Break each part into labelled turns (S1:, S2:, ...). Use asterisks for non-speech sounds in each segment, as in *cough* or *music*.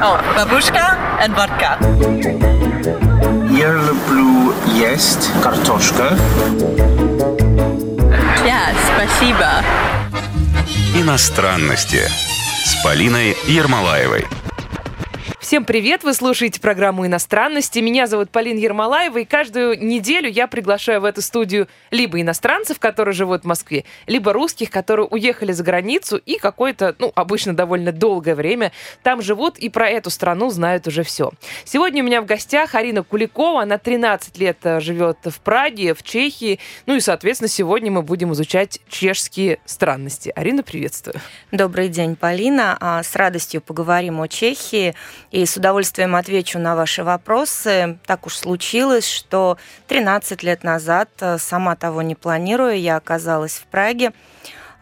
S1: О, бабушка и водка.
S2: Я люблю есть картошка.
S1: Да, спасибо.
S3: Иностранности с Полиной Ермолаевой.
S4: Всем привет! Вы слушаете программу «Иностранности». Меня зовут Полина Ермолаева, и каждую неделю я приглашаю в эту студию либо иностранцев, которые живут в Москве, либо русских, которые уехали за границу и какое-то, ну, обычно довольно долгое время там живут и про эту страну знают уже все. Сегодня у меня в гостях Арина Куликова. Она 13 лет э, живет в Праге, в Чехии. Ну и, соответственно, сегодня мы будем изучать чешские странности. Арина, приветствую.
S5: Добрый день, Полина. А, с радостью поговорим о Чехии и с удовольствием отвечу на ваши вопросы. Так уж случилось, что 13 лет назад, э, сама того не планируя, я оказалась в Праге.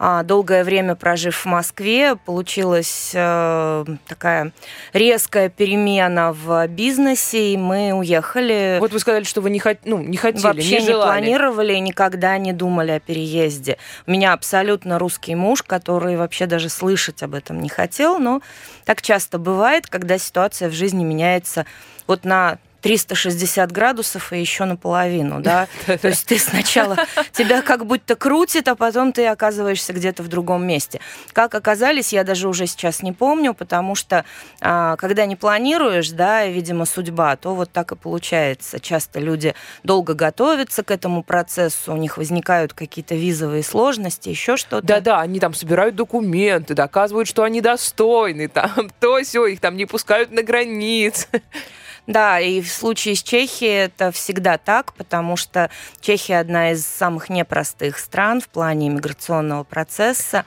S5: А, долгое время прожив в Москве, получилась э, такая резкая перемена в бизнесе, и мы уехали.
S4: Вот вы сказали, что вы не, хот... ну, не хотели,
S5: Вообще
S4: не,
S5: не планировали, никогда не думали о переезде. У меня абсолютно русский муж, который вообще даже слышать об этом не хотел, но так часто бывает, когда ситуация в жизни меняется вот на 360 градусов и еще наполовину, да. *laughs* То есть ты сначала тебя как будто крутит, а потом ты оказываешься где-то в другом месте. Как оказались, я даже уже сейчас не помню, потому что а, когда не планируешь, да, видимо, судьба, то вот так и получается. Часто люди долго готовятся к этому процессу, у них возникают какие-то визовые сложности, еще что-то.
S4: Да-да, они там собирают документы, доказывают, что они достойны, там *laughs* то все, их там не пускают на границ.
S5: Да, и в случае с Чехией это всегда так, потому что Чехия одна из самых непростых стран в плане иммиграционного процесса.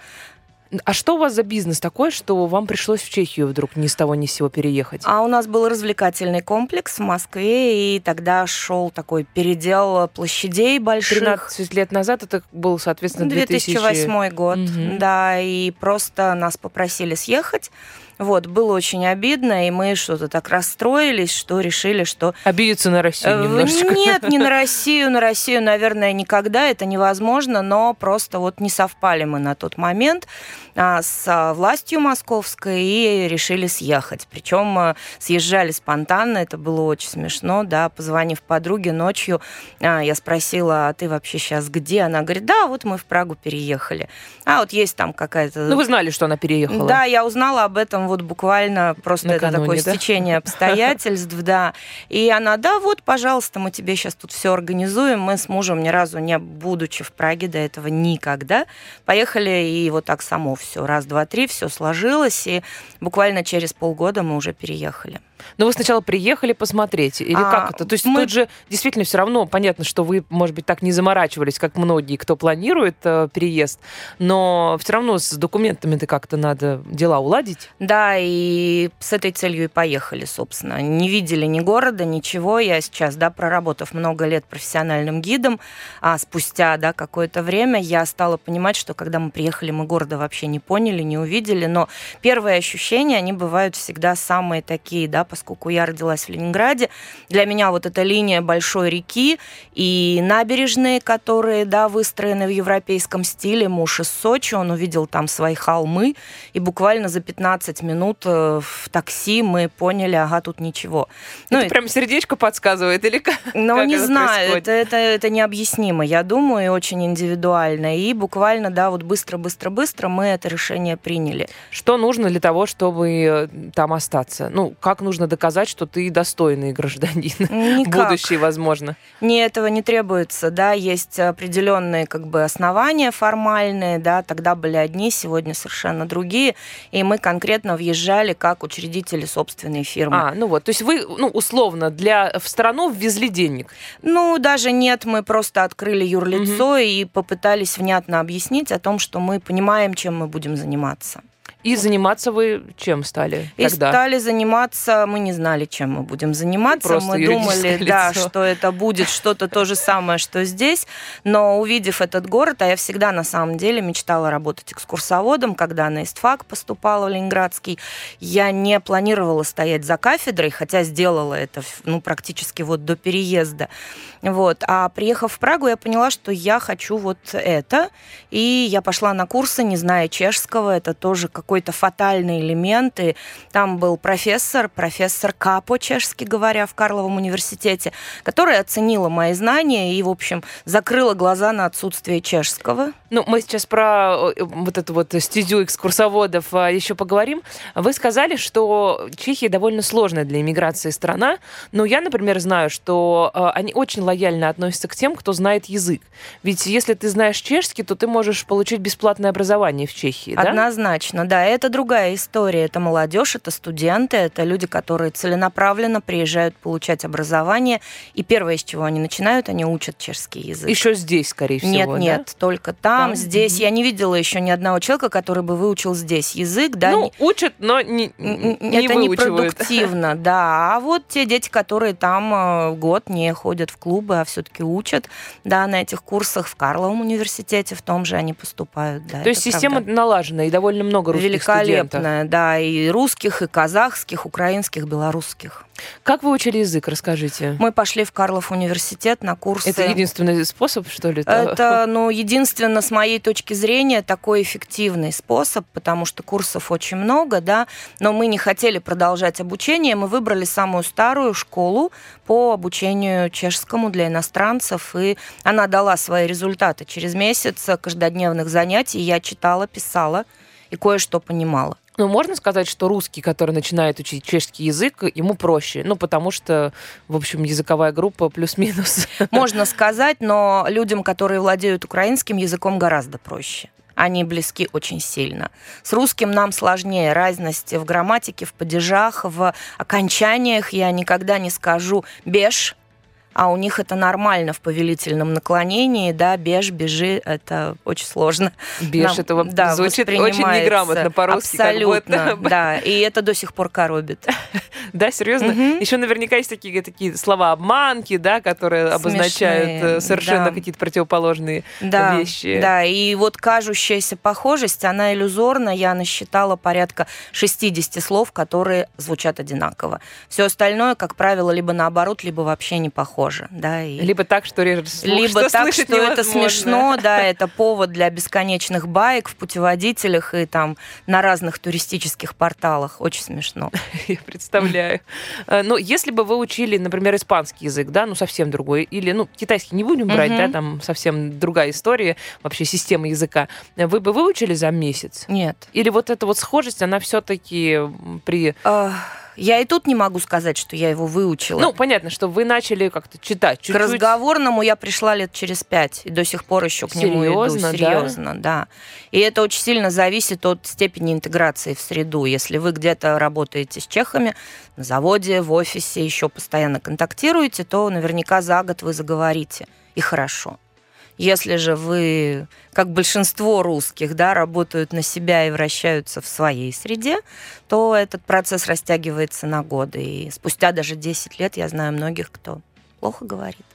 S4: А что у вас за бизнес такой, что вам пришлось в Чехию вдруг ни с того ни с сего переехать?
S5: А у нас был развлекательный комплекс в Москве, и тогда шел такой передел площадей больших.
S4: 13 лет назад это был, соответственно, 2000...
S5: 2008 год, угу. да, и просто нас попросили съехать. Вот, было очень обидно, и мы что-то так расстроились, что решили, что...
S4: Обидеться на Россию э, немножечко.
S5: Нет, не на *laughs* Россию. На Россию, наверное, никогда это невозможно, но просто вот не совпали мы на тот момент с властью московской и решили съехать. Причем э, съезжали спонтанно, это было очень смешно, да, позвонив подруге ночью, а, я спросила, а ты вообще сейчас где? Она говорит, да, вот мы в Прагу переехали. А вот есть там какая-то...
S4: Ну, вы знали, что она переехала?
S5: Да, я узнала об этом вот буквально просто Накануне, это такое да? стечение обстоятельств, *laughs* да. И она, да, вот, пожалуйста, мы тебе сейчас тут все организуем. Мы с мужем ни разу не будучи в Праге до этого никогда, поехали, и вот так само все, раз, два, три, все сложилось, и буквально через полгода мы уже переехали.
S4: Но вы сначала приехали посмотреть, или а, как это? То есть мы... тут же действительно все равно понятно, что вы, может быть, так не заморачивались, как многие, кто планирует э, переезд, но все равно с документами-то как-то надо дела уладить.
S5: Да, и с этой целью и поехали, собственно. Не видели ни города, ничего. Я сейчас, да, проработав много лет профессиональным гидом, а спустя, да, какое-то время я стала понимать, что когда мы приехали, мы города вообще не поняли, не увидели, но первые ощущения, они бывают всегда самые такие, да, поскольку я родилась в Ленинграде. Для меня вот эта линия большой реки и набережные, которые, да, выстроены в европейском стиле. Муж из Сочи, он увидел там свои холмы, и буквально за 15 минут э, в такси мы поняли, ага, тут ничего.
S4: Ну, это и... прям сердечко подсказывает или как?
S5: Ну,
S4: как
S5: не знаю, это, это, это необъяснимо, я думаю, и очень индивидуально. И буквально, да, вот быстро-быстро-быстро мы это решение приняли.
S4: Что нужно для того, чтобы э, там остаться? Ну, как нужно нужно доказать, что ты достойный гражданин. *laughs*
S5: Никак.
S4: Будущий, возможно.
S5: Не, этого не требуется, да, есть определенные как бы основания формальные, да, тогда были одни, сегодня совершенно другие, и мы конкретно въезжали как учредители собственной фирмы.
S4: А, ну вот, то есть вы, ну, условно, для, в страну ввезли денег?
S5: Ну, даже нет, мы просто открыли юрлицо угу. и попытались внятно объяснить о том, что мы понимаем, чем мы будем заниматься.
S4: И заниматься вы чем стали?
S5: И
S4: тогда?
S5: стали заниматься, мы не знали, чем мы будем заниматься.
S4: Просто
S5: мы думали, да,
S4: лицо.
S5: что это будет что-то то же самое, что здесь. Но увидев этот город, а я всегда на самом деле мечтала работать экскурсоводом, когда на ИСТФАК поступала в Ленинградский, я не планировала стоять за кафедрой, хотя сделала это ну, практически вот до переезда. Вот. А приехав в Прагу, я поняла, что я хочу вот это. И я пошла на курсы, не зная чешского. Это тоже какой-то фатальный элемент. И там был профессор, профессор Капо, чешски говоря, в Карловом университете, которая оценила мои знания и, в общем, закрыла глаза на отсутствие чешского.
S4: Ну, мы сейчас про э, вот эту вот стезю экскурсоводов а, еще поговорим. Вы сказали, что Чехия довольно сложная для иммиграции страна, но я, например, знаю, что э, они очень лояльно относятся к тем, кто знает язык. Ведь если ты знаешь чешский, то ты можешь получить бесплатное образование в Чехии, да?
S5: Однозначно, да. Это другая история. Это молодежь, это студенты, это люди, которые целенаправленно приезжают получать образование. И первое, с чего они начинают, они учат чешский язык.
S4: Еще здесь, скорее всего,
S5: Нет,
S4: да?
S5: нет, только там,
S4: Там?
S5: здесь.
S4: Мгм.
S5: Я не видела еще ни одного человека, который бы выучил здесь язык, да.
S4: ну, учат, но не, не
S5: это непродуктивно, *laughs* да. А вот те дети, которые там э, год не ходят в клубы, а все-таки учат, да, на этих курсах в Карловом университете, в том же они поступают, да.
S4: То есть система
S5: правда.
S4: налажена, и довольно много русских
S5: Великолепная, да, и русских, и казахских, украинских, белорусских.
S4: Как вы учили язык, расскажите?
S5: Мы пошли в Карлов университет на курсы.
S4: Это единственный способ, что ли?
S5: Это, *laughs* ну, единственно, с моей точки зрения, такой эффективный способ, потому что курсов очень много, да, но мы не хотели продолжать обучение, мы выбрали самую старую школу по обучению чешскому для иностранцев, и она дала свои результаты. Через месяц каждодневных занятий я читала, писала и кое-что понимала.
S4: Ну, можно сказать, что русский, который начинает учить чешский язык, ему проще. Ну, потому что, в общем, языковая группа плюс-минус. *laughs*
S5: Можно сказать, но людям, которые владеют украинским языком, гораздо проще. Они близки очень сильно. С русским нам сложнее. Разность в грамматике, в падежах, в окончаниях. Я никогда не скажу «беж», а у них это нормально в повелительном наклонении, да, беж, бежи, это очень сложно.
S4: Беж,
S5: Нам-
S4: это
S5: да,
S4: звучит очень неграмотно по-русски. как
S5: Абсолютно,
S4: будто.
S5: да, и это до сих пор коробит. *laughs*
S4: Да, серьезно? Еще наверняка есть такие, такие слова обманки, да, которые обозначают э,
S5: Смешные,
S4: совершенно
S5: да.
S4: какие-то противоположные
S5: да,
S4: вещи.
S5: Да, и вот кажущаяся похожесть, она иллюзорна. Я насчитала порядка 60 слов, которые звучат одинаково. Все остальное, как правило, либо наоборот, либо вообще не похоже. Да, и...
S4: Либо так, что режет слух,
S5: Либо
S4: что
S5: так, что это
S4: невозможно.
S5: смешно, да, это повод для бесконечных баек в путеводителях и там на разных туристических порталах. Очень смешно. *laughs*
S4: Я представляю. Э, Ну, если бы вы учили, например, испанский язык, да, ну, совсем другой, или, ну, китайский не будем брать, да, там совсем другая история, вообще система языка, вы бы выучили за месяц?
S5: Нет.
S4: Или вот эта вот схожесть, она все-таки при...
S5: Я и тут не могу сказать, что я его выучила.
S4: Ну, понятно, что вы начали как-то читать
S5: К
S4: чуть-чуть.
S5: разговорному я пришла лет через пять, и до сих пор еще к нему
S4: Серьезно,
S5: иду.
S4: да?
S5: Серьезно, да? И это очень сильно зависит от степени интеграции в среду. Если вы где-то работаете с чехами, на заводе, в офисе, еще постоянно контактируете, то наверняка за год вы заговорите. И хорошо. Если же вы, как большинство русских, да, работают на себя и вращаются в своей среде, то этот процесс растягивается на годы. И спустя даже 10 лет я знаю многих, кто плохо говорит.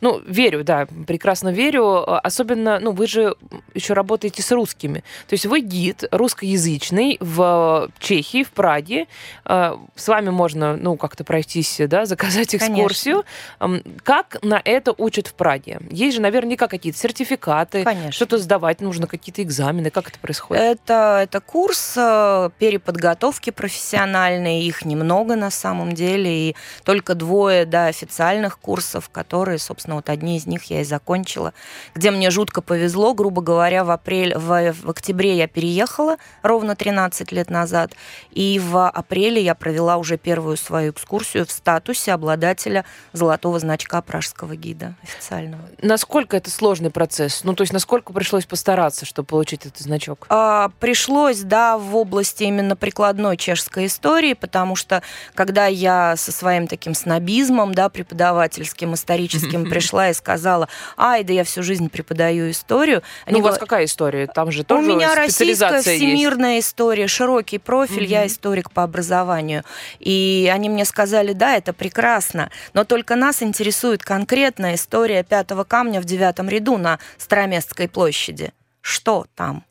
S4: Ну, верю, да, прекрасно верю. А, Особенно, ну, вы же еще работаете с русскими. То есть вы гид русскоязычный в Чехии, в Праге. А, С вами можно, ну, как-то пройтись, да, *laughs* заказать экскурсию. Ам, Как на это учат в Праге? Есть же наверняка какие-то сертификаты,
S5: Конечно.
S4: что-то сдавать нужно, какие-то экзамены. Как это происходит?
S5: Это, это курс э, переподготовки профессиональной, их немного на самом деле, и только двое да, официальных курсов, которые, собственно, вот одни из них я и закончила, где мне жутко повезло, грубо говоря, в, апрель, в, в октябре я переехала ровно 13 лет назад, и в апреле я провела уже первую свою экскурсию в статусе обладателя золотого значка пражского гида официального.
S4: Насколько это сложный процесс? Ну, то есть насколько пришлось постараться, чтобы получить этот значок?
S5: А, пришлось, да, в области именно прикладной чешской истории, потому что когда я со своим таким снобизмом, да, преподавательским, историческим чешским пришла и сказала, ай, да я всю жизнь преподаю историю.
S4: Они
S5: ну,
S4: у вас какая история? Там же тоже
S5: У меня российская
S4: специализация есть.
S5: всемирная история, широкий профиль, я историк по образованию. И они мне сказали, да, это прекрасно, но только нас интересует конкретная история пятого камня в девятом ряду на Староместской площади. Что там?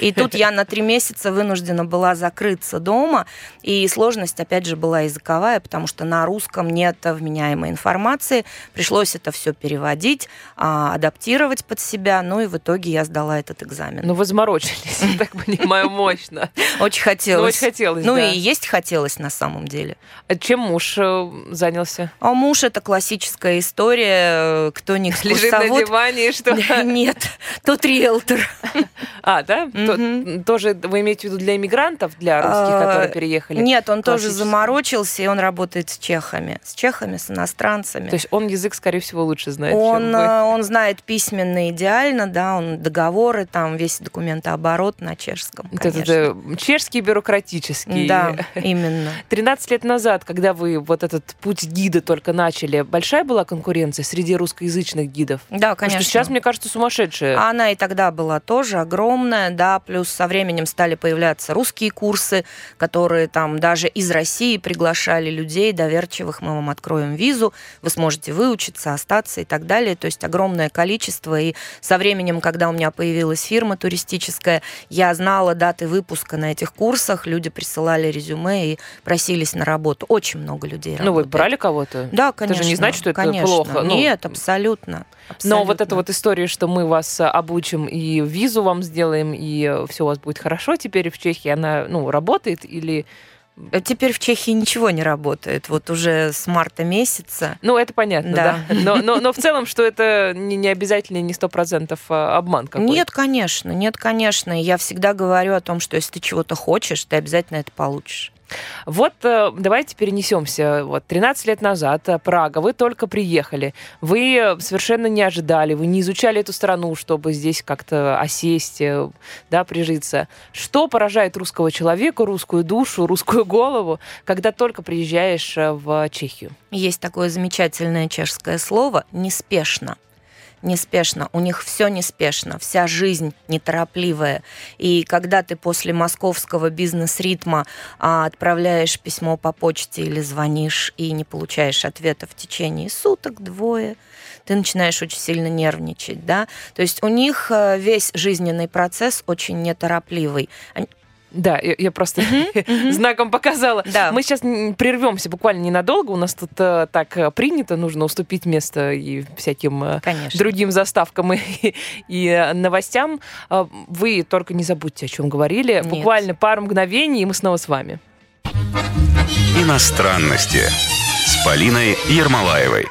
S5: И тут я на три месяца вынуждена была закрыться дома, и сложность, опять же, была языковая, потому что на русском нет вменяемой информации, пришлось это все переводить, а, адаптировать под себя, ну и в итоге я сдала этот экзамен.
S4: Ну, вы заморочились, я так понимаю, мощно.
S5: Очень хотелось.
S4: Ну, очень хотелось,
S5: Ну и есть хотелось на самом деле.
S4: А Чем муж э, занялся?
S5: А муж это классическая история, кто не *laughs*
S4: Лежит на диване и что? *laughs*
S5: Нет, тот риэлтор. *laughs*
S4: А, да? То-
S5: Мгм.
S4: Тоже вы имеете в виду для иммигрантов, для русских,
S5: А,
S4: которые переехали?
S5: Нет, он тоже заморочился, и он работает с чехами. С чехами, с иностранцами.
S4: То есть он язык, скорее всего, лучше знает,
S5: он, э, он знает письменно идеально, да, он договоры, там весь документооборот на чешском,
S4: Вот
S5: конечно.
S4: этот э, чешский бюрократический.
S5: Да, *laughs* именно.
S4: 13 лет назад, когда вы вот этот путь гида только начали, большая была конкуренция среди русскоязычных гидов?
S5: Да,
S4: Потому
S5: конечно.
S4: что сейчас, мне кажется, сумасшедшая.
S5: Она и тогда была тоже огромная, да, плюс со временем стали появляться русские курсы, которые там даже из России приглашали людей доверчивых, мы вам откроем визу, вы сможете выучиться, остаться и так далее. То есть огромное количество. И со временем, когда у меня появилась фирма туристическая, я знала даты выпуска на этих курсах, люди присылали резюме и просились на работу. Очень много людей
S4: ну, вы
S5: работает.
S4: брали кого-то?
S5: Да,
S4: Это
S5: конечно.
S4: же не значит, что это
S5: конечно.
S4: плохо. Ну,
S5: Нет, абсолютно.
S4: Но вот
S5: абсолютно.
S4: эта вот история, что мы вас а, обучим и визу вам сделаем, и все у вас будет хорошо теперь в Чехии, она, ну, работает или...
S5: Э, Теперь в Чехии ничего не работает. Вот уже с марта месяца.
S4: Ну, это понятно, да.
S5: Да.
S4: Но, но, но в целом, что это не, не обязательно, не сто процентов а, обман какой-то.
S5: Нет, конечно, нет, конечно. Я всегда говорю о том, что если ты чего-то хочешь, ты обязательно это получишь.
S4: Вот э, давайте перенесемся. Вот 13 лет назад, э, Прага, вы только приехали. Вы э, совершенно не ожидали, вы не изучали эту страну, чтобы здесь как-то осесть, да, прижиться. Что поражает русского человека, русскую душу, русскую голову, когда только приезжаешь в Чехию?
S5: Есть такое замечательное чешское слово «неспешно». Неспешно. У них все неспешно, вся жизнь неторопливая. И когда ты после московского бизнес-ритма а, отправляешь письмо по почте или звонишь и не получаешь ответа в течение суток, двое, ты начинаешь очень сильно нервничать, да. То есть у них э, весь жизненный процесс очень неторопливый.
S4: Да, я, я просто знаком показала.
S5: Да.
S4: Мы сейчас прервемся буквально ненадолго. У нас тут э, так э, принято, нужно уступить место и всяким э,
S5: Конечно.
S4: другим заставкам и, *laughs* и э, новостям. А, Вы только не забудьте, о чем говорили.
S5: Нет.
S4: Буквально пару мгновений, и мы снова с вами.
S3: Иностранности с Полиной Ермолаевой.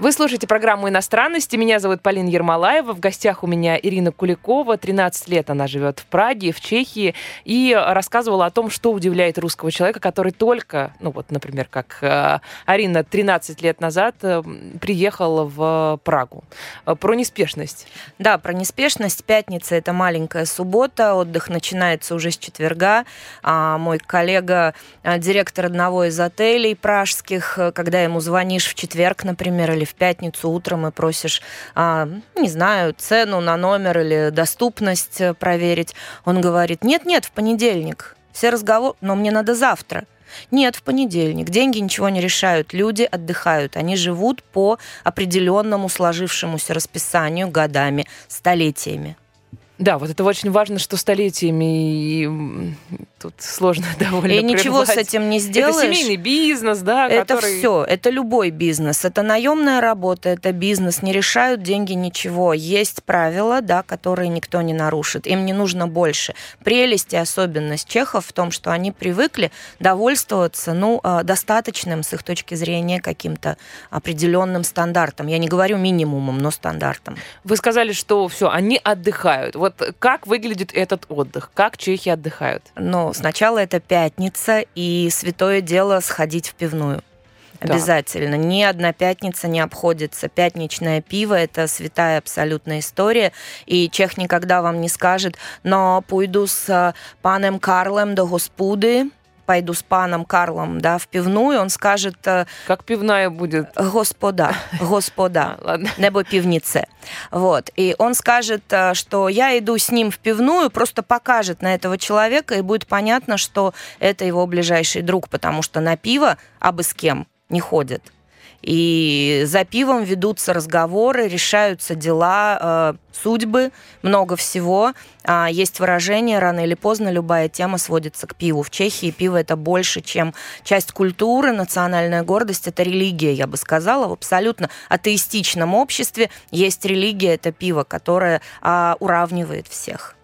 S4: Вы слушаете программу «Иностранности». Меня зовут Полина Ермолаева. В гостях у меня Ирина Куликова. 13 лет она живет в Праге, в Чехии. И рассказывала о том, что удивляет русского человека, который только, ну вот, например, как э, Арина 13 лет назад э, приехала в Прагу. Э, Про неспешность.
S5: Да, про неспешность. Пятница – это маленькая суббота, отдых начинается уже с четверга. А мой коллега, директор одного из отелей пражских, когда ему звонишь в четверг, например, или в пятницу утром и просишь, а, не знаю, цену на номер или доступность э, проверить, он говорит, нет-нет, в понедельник. Все разговоры, но мне надо завтра. Нет, в понедельник. Деньги ничего не решают. Люди отдыхают. Они живут по определенному сложившемуся расписанию годами, столетиями.
S4: Да, вот это очень важно, что столетиями и тут сложно *laughs* довольно
S5: И ничего с этим не сделаешь.
S4: Это семейный бизнес, да,
S5: Это
S4: который...
S5: все, это любой бизнес, это наемная работа, это бизнес, не решают деньги ничего. Есть правила, да, которые никто не нарушит. Им не нужно больше. Прелесть и особенность чехов в том, что они привыкли довольствоваться, ну, э, достаточным с их точки зрения каким-то определенным стандартом. Я не говорю минимумом, но стандартом.
S4: Вы сказали, что все, они отдыхают. Вот как выглядит этот отдых? Как чехи отдыхают?
S5: Но сначала это пятница, и святое дело сходить в пивную. Обязательно. Ни одна пятница не обходится. Пятничное пиво – это святая абсолютная история. И чех никогда вам не скажет, но пойду с э, паном Карлем до господы, пойду с паном Карлом, да, в пивную, он скажет... э,
S4: Как пивная будет.
S5: Господа, *laughs* господа,
S4: А,
S5: небо пивнице. Вот. И он скажет, э, что я иду с ним в пивную, просто покажет на этого человека, и будет понятно, что это его ближайший друг, потому что на пиво абы с кем не ходит. И за пивом ведутся разговоры, решаются дела, э, судьбы, много всего. А, есть выражение, рано или поздно любая тема сводится к пиву. В Чехии пиво это больше, чем часть культуры, национальная гордость, это религия, я бы сказала. В абсолютно атеистичном обществе есть религия, это пиво, которое а, уравнивает всех.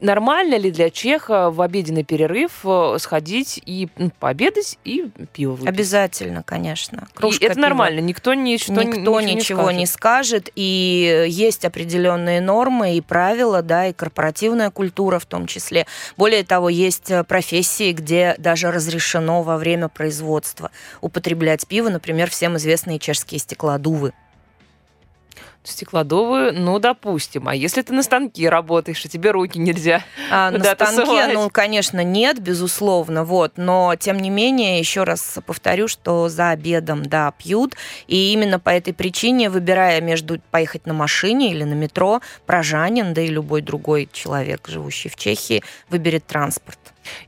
S4: Э, Нормально ли для чеха в обеденный перерыв э, сходить и ну, пообедать и пиво выпить?
S5: Обязательно, конечно.
S4: И
S5: Кружка
S4: это
S5: пива.
S4: нормально, никто, ничто,
S5: Никто ничего не скажет, и есть определенные нормы и правила, да, и корпоративная культура в том числе. Более того, есть э, профессии, где даже разрешено во время производства употреблять пиво, например, всем известные чешские стеклодувы.
S4: Стеклодувы, ну, допустим. А если ты на станке работаешь, и тебе руки нельзя
S5: А на станке,
S4: совать?
S5: ну, конечно, нет, безусловно, вот, но тем не менее, еще раз повторю, что за обедом, да, пьют, и именно по этой причине, выбирая между поехать на машине или на метро, прожанин, да и любой другой человек, живущий в Чехии, выберет транспорт.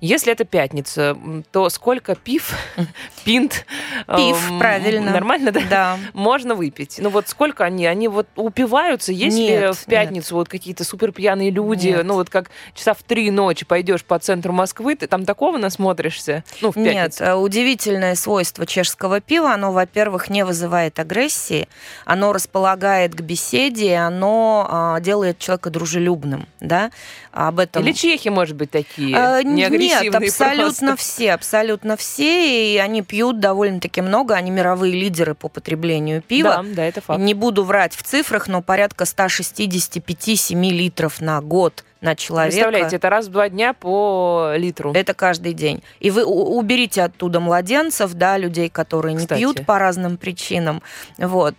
S4: Если это пятница, то сколько пив, *laughs* пинт,
S5: Пив,
S4: эм,
S5: правильно.
S4: Нормально, да?
S5: Да.
S4: Можно выпить. Ну вот сколько они? Они вот упиваются? Есть ли
S5: Нет,
S4: в пятницу вот какие-то супер пьяные люди?
S5: Нет.
S4: Ну вот как часа в три ночи пойдешь по центру Москвы, ты там такого насмотришься? Ну, в
S5: Нет,
S4: пятницу.
S5: э, удивительное свойство чешского пива, оно, во-первых, не вызывает агрессии, оно располагает к беседе, оно а, делает человека дружелюбным, да, об этом...
S4: Или чехи, может быть, такие
S5: Э,
S4: неагрессивные
S5: Нет, абсолютно
S4: просто.
S5: все, абсолютно все, и они пьют довольно-таки много, они мировые лидеры по потреблению пива.
S4: Да, да, это факт.
S5: Не буду врать в цифрах, но порядка 165-7 литров на год на человека.
S4: Представляете, это раз в два дня по литру.
S5: Это каждый день. И вы уберите оттуда младенцев, да, людей, которые не
S4: Кстати.
S5: пьют по разным причинам. Вот.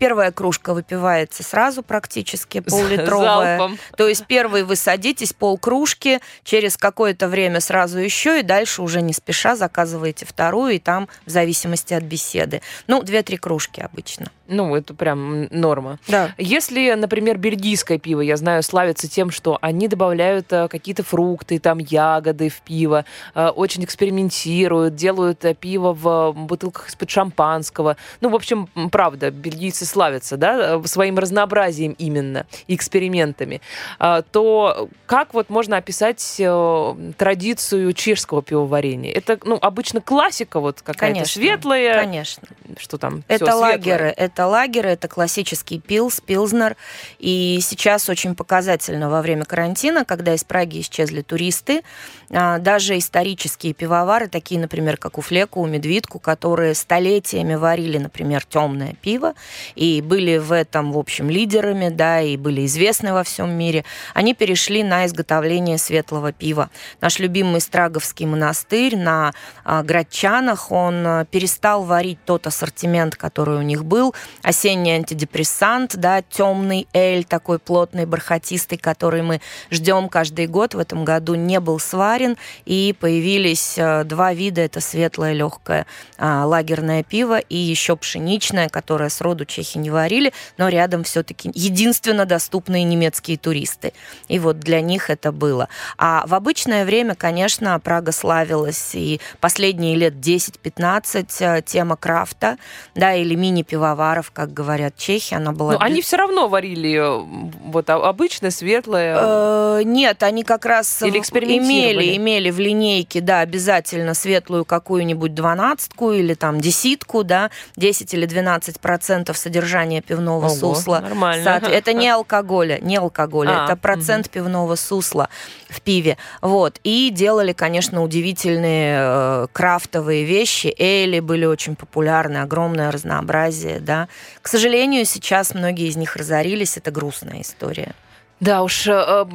S5: Первая кружка выпивается сразу практически, поллитровая.
S4: Залпом.
S5: То есть первый вы садитесь, полкружки, через какое-то время сразу еще, и дальше уже не спеша заказываете вторую, и там в зависимости от беседы. Ну, две-три кружки обычно.
S4: Ну, это прям норма.
S5: Да.
S4: Если, например, бельгийское пиво, я знаю, славится тем, что они добавляют э, какие-то фрукты, там ягоды в пиво, э, очень экспериментируют, делают э, пиво в бутылках из-под шампанского. Ну, в общем, правда, бельгийцы славятся, да, э, своим разнообразием именно, экспериментами. А, То как вот можно описать э, традицию чешского пивоварения? Это, ну, обычно классика вот какая-то светлая,
S5: Конечно.
S4: что там
S5: Это лагеры, это лагеры, это классический пилс, пилзнер. И сейчас очень показательно во время карантина, когда из Праги исчезли туристы, а, даже исторические пивовары, такие, например, как у Флеку, у Медвидку, которые столетиями варили, например, темное пиво, и были в этом, в общем, лидерами, да, и были известны во всем мире, они перешли на изготовление светлого пива. Наш любимый Страговский монастырь на а, Градчанах, он а, перестал варить тот ассортимент, который у них был. Осенний антидепрессант, да, темный эль, такой плотный, бархатистый, который мы ждем каждый год. В этом году не был сварен, и появились а, два вида. Это светлое, легкое лагерное пиво и еще пшеничное, которое сроду чехи не варили, но рядом все-таки единственно доступные немецкие туристы. И вот для них это было. А в обычное время, конечно, Прага славилась и последние лет 10-15 э, тема крафта, да, или мини-пивоваров, как говорят чехи, она была...
S4: Ну, они все равно варили э, вот обычное, светлое.
S5: Э, Нет, они как раз
S4: Или
S5: имели, имели в линейке, да, обязательно светлую какую-нибудь двенадцатку или там десятку, да, 10 или 12 процентов содержания пивного
S4: Ого,
S5: сусла.
S4: нормально.
S5: Соот- Это не алкоголя, не алкоголя,
S4: А,
S5: это процент пивного сусла в пиве. Вот. И делали, конечно, удивительные э, крафтовые вещи. Эли были очень популярны, огромное разнообразие, да. К сожалению, сейчас многие из них разорились, это грустная история.
S4: Да уж, э,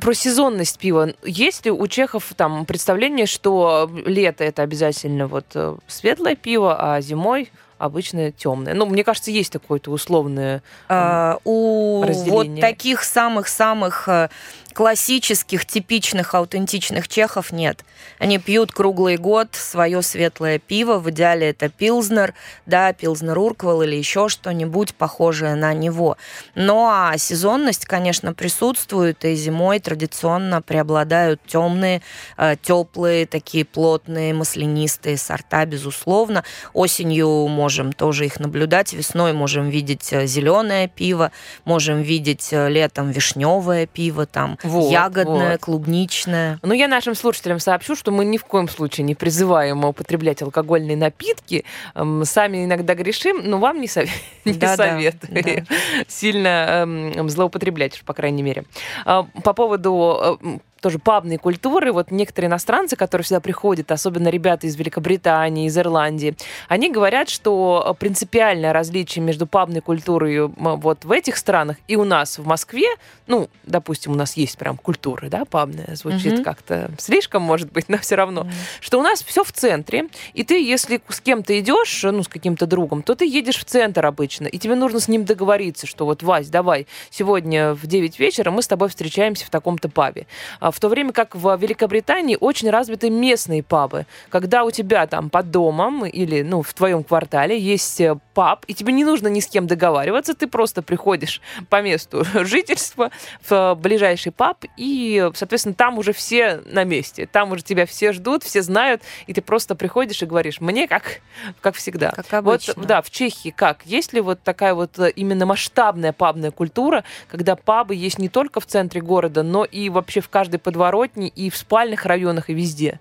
S4: про сезонность пива. Есть ли у чехов там представление, что лето это обязательно вот э, светлое пиво, а зимой обычно темное? Ну, мне кажется, есть такое-то условное.
S5: А, у вот
S4: разделение.
S5: таких самых-самых э, классических, типичных, аутентичных чехов нет. Они пьют круглый год свое светлое пиво, в идеале это пилзнер, да, пилзнер урквал или еще что-нибудь похожее на него. Ну а сезонность, конечно, присутствует, и зимой традиционно преобладают темные, э, теплые, такие плотные, маслянистые сорта, безусловно. Осенью можем тоже их наблюдать, весной можем видеть э, зеленое пиво, можем видеть э, летом вишневое пиво, там
S4: Вот,
S5: ягодное,
S4: вот.
S5: клубничное.
S4: Ну, я нашим слушателям сообщу, что мы ни в коем случае не призываем употреблять алкогольные напитки. Эм, Сами иногда грешим, но вам не, сове- *laughs* не
S5: Да-да,
S4: советую *laughs* сильно эм, злоупотреблять, по крайней мере. А, По поводу э, тоже пабной культуры, вот некоторые иностранцы, которые сюда приходят, особенно ребята из Великобритании, из Ирландии, они говорят, что принципиальное различие между пабной культурой вот в этих странах и у нас в Москве, ну, допустим, у нас есть прям культура, да, пабная, звучит
S5: Мгм.
S4: как-то слишком, может быть, но все равно, что у нас все в центре, и ты, если с кем-то идешь, ну, с каким-то другом, то ты едешь в центр обычно, и тебе нужно с ним договориться, что вот, Вась, давай, сегодня в 9 вечера мы с тобой встречаемся в таком-то пабе. А В то время как в Великобритании очень развиты местные пабы, когда у тебя там под домом или, ну, в твоем квартале есть э, паб, и тебе не нужно ни с кем договариваться, ты просто приходишь по месту *laughs* жительства в э, ближайший паб, и, соответственно, там уже все на месте, там уже тебя все ждут, все знают, и ты просто приходишь и говоришь, мне как, как всегда.
S5: Как обычно.
S4: Вот, да, в Чехии как? Есть ли вот такая вот э, именно масштабная пабная культура, когда пабы есть не только в центре города, но и вообще в каждой подворотне, и в спальных районах, и везде?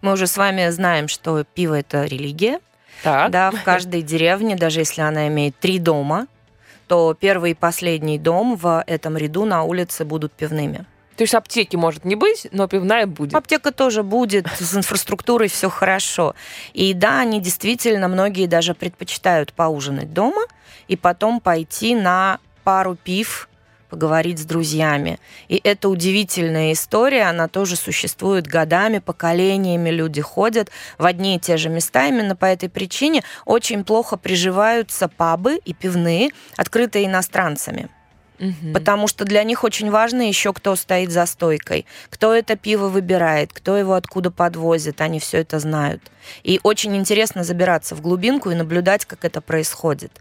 S5: Мы уже с вами знаем, что пиво это религия.
S4: Так.
S5: Да, в каждой деревне, даже если она имеет три дома, то первый и последний дом в этом ряду на улице будут пивными.
S4: То есть аптеки может не быть, но пивная будет.
S5: Аптека тоже будет, с инфраструктурой все хорошо. И да, они действительно, многие даже предпочитают поужинать дома и потом пойти на пару пив, поговорить с друзьями. И это удивительная история, она тоже существует годами, поколениями люди ходят в одни и те же места. Именно по этой причине очень плохо приживаются пабы и пивные, открытые иностранцами. Потому что для них очень важно еще, кто стоит за стойкой, кто это пиво выбирает, кто его откуда подвозит, они все это знают. И очень интересно забираться в глубинку и наблюдать, как это происходит.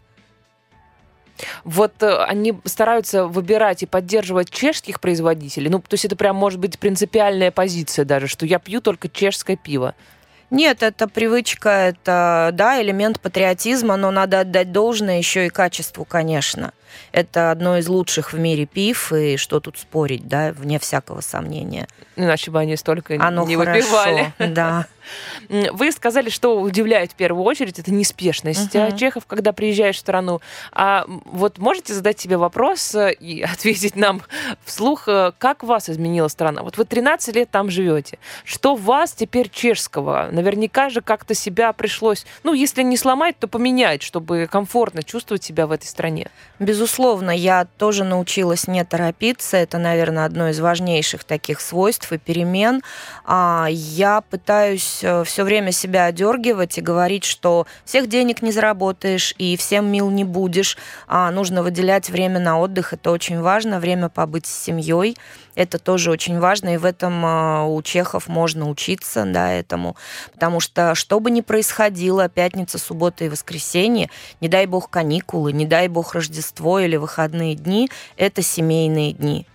S4: Вот э, они стараются выбирать и поддерживать чешских производителей. Ну, то есть это прям может быть принципиальная позиция даже, что я пью только чешское пиво.
S5: Нет, это привычка, это, да, элемент патриотизма, но надо отдать должное еще и качеству, конечно. Это одно из лучших в мире пив, и что тут спорить, да, вне всякого сомнения.
S4: Иначе бы они столько
S5: Оно
S4: не
S5: хорошо,
S4: выпивали. *laughs*
S5: да.
S4: Вы сказали, что удивляет в первую очередь это неспешность а, чехов, когда приезжаешь в страну. А вот можете задать себе вопрос э, и *laughs* ответить нам вслух, э, как вас изменила страна? Вот вы 13 лет там живете. Что вас теперь чешского? Наверняка же как-то себя пришлось, ну, если не сломать, то поменять, чтобы комфортно чувствовать себя в этой стране.
S5: Безусловно, я тоже научилась не торопиться. Это, наверное, одно из важнейших таких свойств и перемен. А, Я пытаюсь все время себя одергивать и говорить, что всех денег не заработаешь и всем мил не будешь. А Нужно выделять время на отдых. Это очень важно. Время побыть с семьей. Это тоже очень важно, и в этом а, у чехов можно учиться, да, этому. Потому что, что бы ни происходило, пятница, суббота и воскресенье, не дай бог каникулы, не дай бог Рождество или выходные дни, это семейные дни.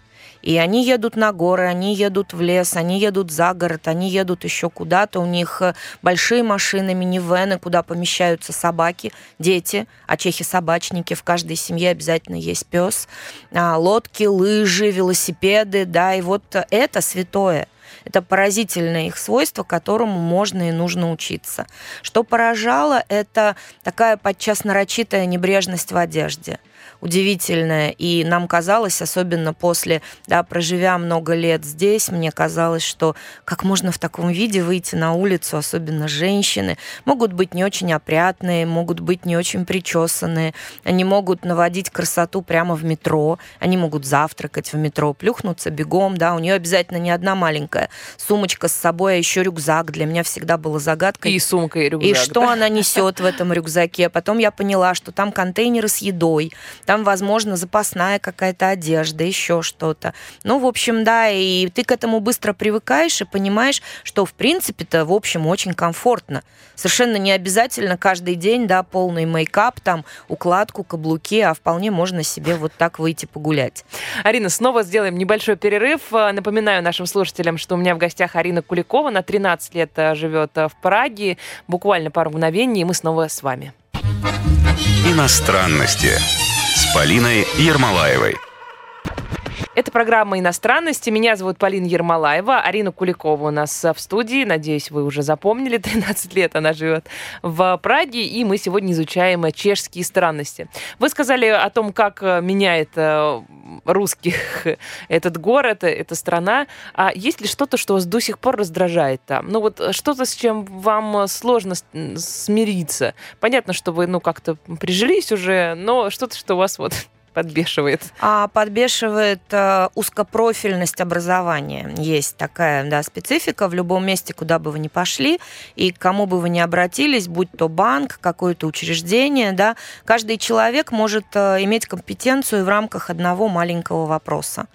S5: И они едут на горы, они едут в лес, они едут за город, они едут еще куда-то. У них э, большие машины, минивены, куда помещаются собаки, дети, а чехи собачники. В каждой семье обязательно есть пес. А, Лодки, лыжи, велосипеды, да, и вот это святое. Это поразительное их свойство, которому можно и нужно учиться. Что поражало, это такая подчас нарочитая небрежность в одежде удивительная. И нам казалось, особенно после, да, проживя много лет здесь, мне казалось, что как можно в таком виде выйти на улицу, особенно женщины, могут быть не очень опрятные, могут быть не очень причесанные, они могут наводить красоту прямо в метро, они могут завтракать в метро, плюхнуться бегом, да, у нее обязательно не одна маленькая сумочка с собой, а еще рюкзак. Для меня всегда было загадкой.
S4: И сумка, и рюкзак.
S5: И что
S4: да?
S5: она несет в этом рюкзаке? Потом я поняла, что там контейнеры с едой, там, возможно, запасная какая-то одежда, еще что-то. Ну, в общем, да, и ты к этому быстро привыкаешь и понимаешь, что, в принципе-то, в общем, очень комфортно. Совершенно не обязательно каждый день, да, полный мейкап, там, укладку, каблуки, а вполне можно себе вот так выйти погулять.
S4: Арина, снова сделаем небольшой перерыв. Напоминаю нашим слушателям, что у меня в гостях Арина Куликова, на 13 лет э, живет э, в Праге. Буквально пару мгновений, и мы снова с вами.
S3: Иностранности с Полиной Ермолаевой.
S4: Это программа «Иностранности». Меня зовут Полина Ермолаева. Арина Куликова у нас в студии. Надеюсь, вы уже запомнили. *laughs* 13 лет она живет в Праге. И мы сегодня изучаем чешские странности. Вы сказали о том, как меняет э, русских *laughs* этот город, эта страна. А есть ли что-то, что вас до сих пор раздражает там? Ну вот что-то, с чем вам сложно смириться? Понятно, что вы ну как-то прижились уже, но что-то, что вас вот подбешивает?
S5: А подбешивает э, узкопрофильность образования. Есть такая да, специфика в любом месте, куда бы вы ни пошли, и к кому бы вы ни обратились, будь то банк, какое-то учреждение, да, каждый человек может э, иметь компетенцию в рамках одного маленького вопроса.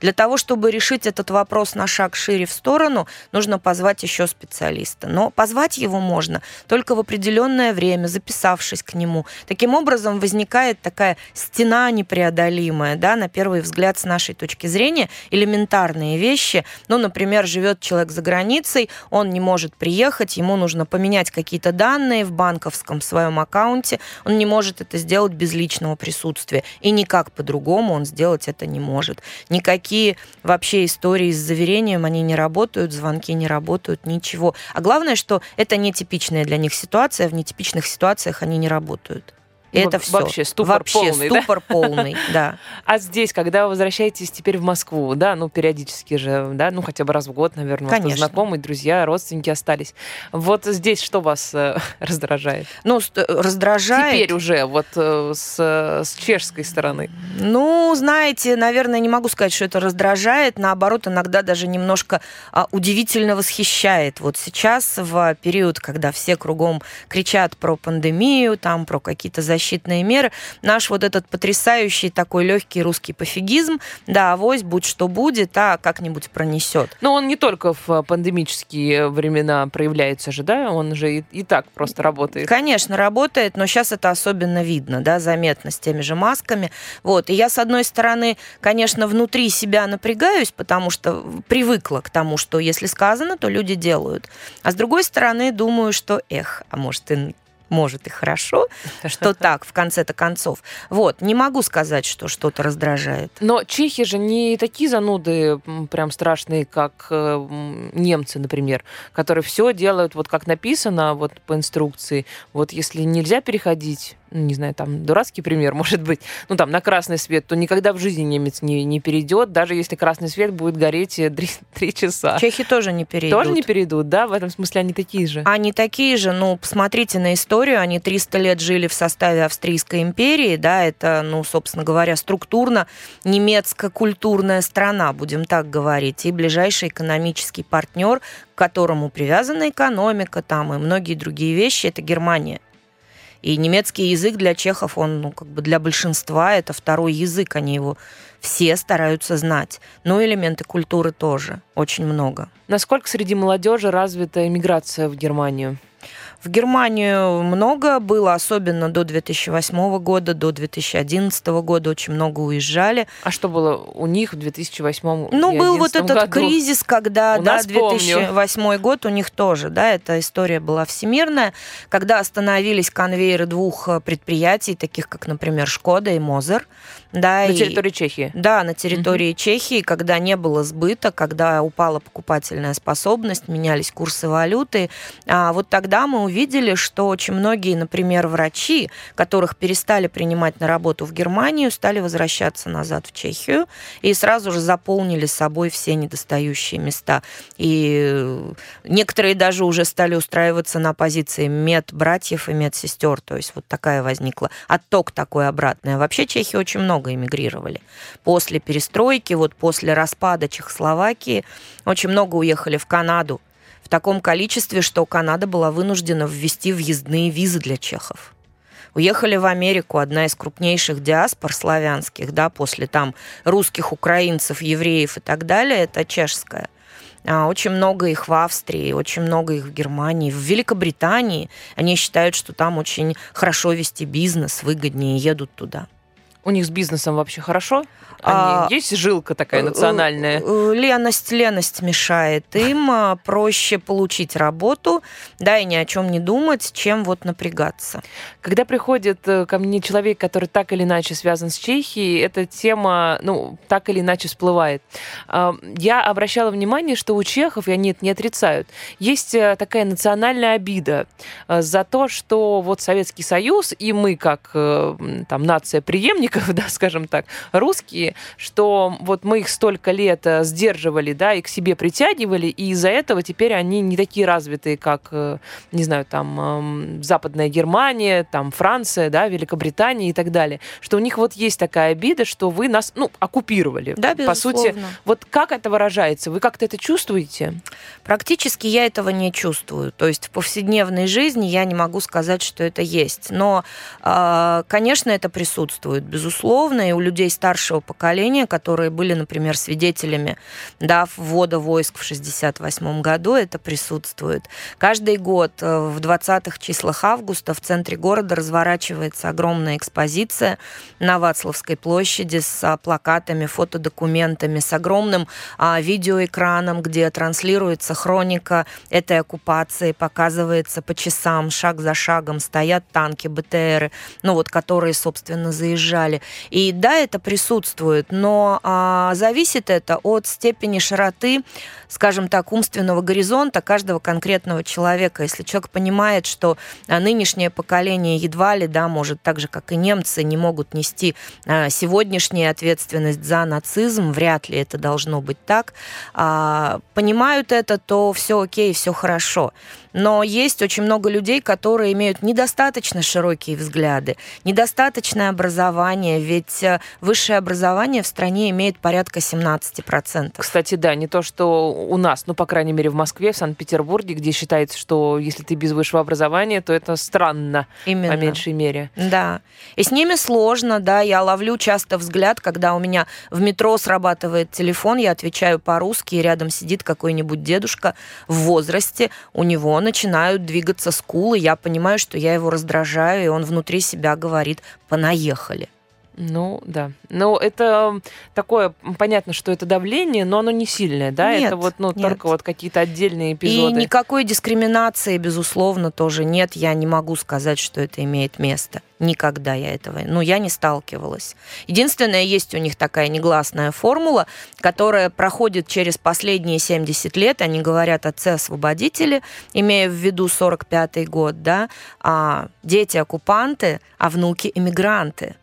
S5: Для того, чтобы решить этот вопрос на шаг шире в сторону, нужно позвать еще специалиста. Но позвать его можно только в определенное время, записавшись к нему. Таким образом возникает такая стена непреодолимая, да, на первый взгляд с нашей точки зрения, элементарные вещи. Ну, например, живет человек за границей, он не может приехать, ему нужно поменять какие-то данные в банковском своем аккаунте, он не может это сделать без личного присутствия. И никак по-другому он сделать это не может. Никакие никакие вообще истории с заверением, они не работают, звонки не работают, ничего. А главное, что это нетипичная для них ситуация, в нетипичных ситуациях они не работают. И это все.
S4: Вообще ступор
S5: Вообще
S4: полный,
S5: ступор
S4: да?
S5: полный, *laughs* да.
S4: А здесь, когда вы возвращаетесь теперь в Москву, да, ну, периодически же, да, ну, хотя бы раз в год, наверное,
S5: Конечно.
S4: знакомые, друзья, родственники остались. Вот здесь что вас э, *laughs* раздражает?
S5: Ну, ст- раздражает.
S4: Теперь уже вот э, с, с чешской стороны.
S5: Ну, знаете, наверное, не могу сказать, что это раздражает. Наоборот, иногда даже немножко а, удивительно восхищает. Вот сейчас, в период, когда все кругом кричат про пандемию, там, про какие-то защитные меры, наш вот этот потрясающий такой легкий русский пофигизм, да, авось, будь что будет, а как-нибудь пронесет.
S4: Но он не только в пандемические времена проявляется же, да? Он же и, и так просто работает.
S5: Конечно, работает, но сейчас это особенно видно, да, заметно с теми же масками. Вот. И я, с одной стороны, конечно, внутри себя напрягаюсь, потому что привыкла к тому, что если сказано, то люди делают. А с другой стороны, думаю, что, эх, а может, и может и хорошо, *laughs* что так, в конце-то концов. Вот, не могу сказать, что что-то раздражает.
S4: Но чехи же не такие зануды прям страшные, как э, немцы, например, которые все делают вот как написано, вот по инструкции. Вот если нельзя переходить, ну, не знаю, там дурацкий пример, *laughs* может быть, ну там на красный свет, то никогда в жизни немец не, не перейдет, даже если красный свет будет гореть э, *laughs* три, часа.
S5: Чехи тоже не перейдут.
S4: Тоже не перейдут, да? В этом смысле они такие же.
S5: Они такие же, ну, посмотрите на историю, они 300 лет жили в составе Австрийской империи, да, это, ну, собственно говоря, структурно немецко-культурная страна, будем так говорить, и ближайший экономический партнер, к которому привязана экономика там и многие другие вещи, это Германия. И немецкий язык для чехов, он, ну, как бы для большинства это второй язык, они его все стараются знать. Но элементы культуры тоже, очень много.
S4: Насколько среди молодежи развита иммиграция в Германию?
S5: В Германию много было, особенно до 2008 года, до 2011 года очень много уезжали.
S4: А что было у них в 2008
S5: Ну, был вот
S4: 2011
S5: этот
S4: году?
S5: кризис, когда,
S4: У
S5: да,
S4: нас помню.
S5: 2008 год у них тоже, да, эта история была всемирная, когда остановились конвейеры двух э, предприятий, таких как, например, Шкода и Мозер, да,
S4: На
S5: и-
S4: территории Чехии.
S5: да, на территории Чехии, когда не было сбыта, когда упала покупательная способность, менялись курсы валюты, а вот тогда мы увидели, что очень многие, например, врачи, которых перестали принимать на работу в Германию, стали возвращаться назад в Чехию и сразу же заполнили собой все недостающие места. И некоторые даже уже стали устраиваться на позиции медбратьев и медсестер, то есть вот такая возникла отток такой обратный. А вообще чехи очень много эмигрировали. После перестройки, вот после распада Чехословакии, очень много уехали в Канаду в таком количестве, что Канада была вынуждена ввести въездные визы для чехов. уехали в Америку, одна из крупнейших диаспор славянских, да, после там русских, украинцев, евреев и так далее, это чешская. А, очень много их в Австрии, очень много их в Германии, в Великобритании. Они считают, что там очень хорошо вести бизнес, выгоднее, едут туда.
S4: У них с бизнесом вообще хорошо? Они, а, есть жилка такая э, национальная?
S5: Э, леность, леность мешает им. А, проще получить работу, да, и ни о чем не думать, чем вот напрягаться.
S4: Когда приходит э, ко мне человек, который так или иначе связан с Чехией, эта тема, ну, так или иначе всплывает. А, я обращала внимание, что у чехов, и они это не отрицают, есть такая национальная обида за то, что вот Советский Союз и мы, как там нация преемников, *laughs* да, скажем так, русские, что вот мы их столько лет э, сдерживали, да, и к себе притягивали, и из-за этого теперь они не такие развитые, как, э, не знаю, там, эм, Западная Германия, там, Франция, да, Великобритания и так далее. Что у них вот есть такая обида, что вы нас, ну, оккупировали.
S5: Да, безусловно.
S4: По сути, вот как это выражается? Вы как-то это чувствуете?
S5: Практически я этого не чувствую. То есть в повседневной жизни я не могу сказать, что это есть. Но, а, конечно, это присутствует, безусловно, и у людей старшего поколения которые были, например, свидетелями да, ввода войск в 1968 году, это присутствует. Каждый год э, в 20-х числах августа в центре города разворачивается огромная экспозиция на Вацлавской площади с а, плакатами, фотодокументами, с огромным а, видеоэкраном, где транслируется хроника этой оккупации, показывается по часам, шаг за шагом, стоят танки, БТРы, ну вот, которые, собственно, заезжали. И да, это присутствует но а, зависит это от степени широты, скажем так, умственного горизонта каждого конкретного человека. Если человек понимает, что а, нынешнее поколение едва ли, да, может так же, как и немцы, не могут нести а, сегодняшнюю ответственность за нацизм, вряд ли это должно быть так, а, понимают это, то все окей, все хорошо. Но есть очень много людей, которые имеют недостаточно широкие взгляды, недостаточное образование, ведь э, высшее образование в стране имеет порядка 17%.
S4: Кстати, да, не то, что у нас, ну, по крайней мере, в Москве, в Санкт-Петербурге, где считается, что если ты без высшего образования, то это странно, Именно. по меньшей мере.
S5: Да. И с ними сложно, да, я ловлю часто взгляд, когда у меня в метро срабатывает телефон, я отвечаю по-русски, и рядом сидит какой-нибудь дедушка в возрасте, у него начинают двигаться скулы, я понимаю, что я его раздражаю, и он внутри себя говорит «понаехали».
S4: Ну, да. Ну, это такое, понятно, что это давление, но оно не сильное, да?
S5: Нет,
S4: это вот, ну, нет. только вот какие-то отдельные эпизоды.
S5: И никакой дискриминации, безусловно, тоже нет. Я не могу сказать, что это имеет место. Никогда я этого, ну, я не сталкивалась. Единственное, есть у них такая негласная формула, которая проходит через последние 70 лет. Они говорят отцы-освободители, имея в виду 45-й год, да, а дети-оккупанты, а внуки эмигранты.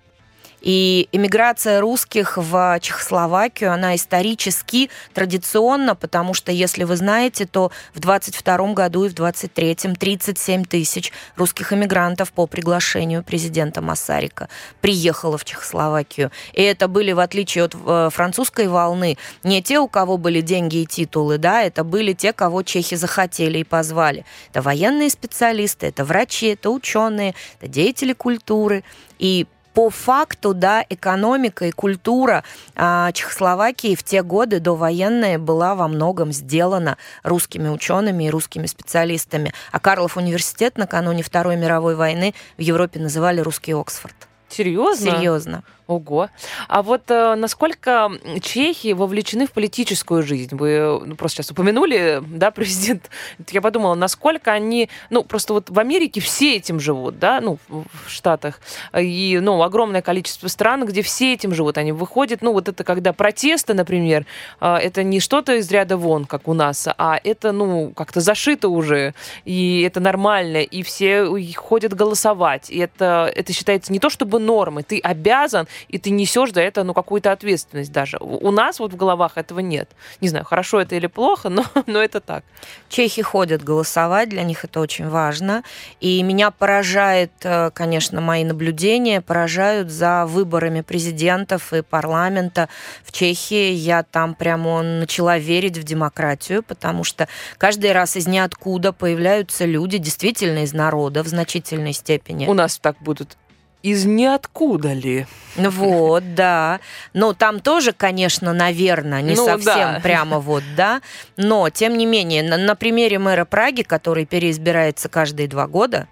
S5: И эмиграция русских в Чехословакию, она исторически, традиционно, потому что, если вы знаете, то в 22 году и в 23-м 37 тысяч русских эмигрантов по приглашению президента Массарика приехало в Чехословакию. И это были, в отличие от э, французской волны, не те, у кого были деньги и титулы, да, это были те, кого чехи захотели и позвали. Это военные специалисты, это врачи, это ученые, это деятели культуры. И по факту, да, экономика и культура а, Чехословакии в те годы довоенные была во многом сделана русскими учеными и русскими специалистами. А Карлов университет накануне Второй мировой войны в Европе называли русский Оксфорд.
S4: Серьезно?
S5: Серьезно.
S4: Ого. А вот э, насколько чехи вовлечены в политическую жизнь? Вы ну, просто сейчас упомянули, да, *laughs* президент. Я подумала, насколько они, ну, просто вот в Америке все этим живут, да, ну, в Штатах. И, ну, огромное количество стран, где все этим живут. Они выходят, ну, вот это когда протесты, например, э, это не что-то из ряда вон, как у нас, а это, ну, как-то зашито уже, и это нормально, и все ходят голосовать. И это, это считается не то чтобы нормой, ты обязан и ты несешь за это, ну, какую-то ответственность даже. У нас вот в головах этого нет. Не знаю, хорошо это или плохо, но, *laughs* но это так.
S5: Чехи ходят голосовать, для них это очень важно. И меня поражает, э, конечно, мои наблюдения, поражают за выборами президентов и парламента в Чехии. Я там прямо начала верить в демократию, потому что каждый раз из ниоткуда появляются люди, действительно из народа в значительной степени.
S4: У нас так будут из ниоткуда ли?
S5: Вот, да. Но там тоже, конечно, наверное, не ну, совсем да. прямо вот, да. Но, тем не менее, на, на примере мэра Праги, который переизбирается каждые два года,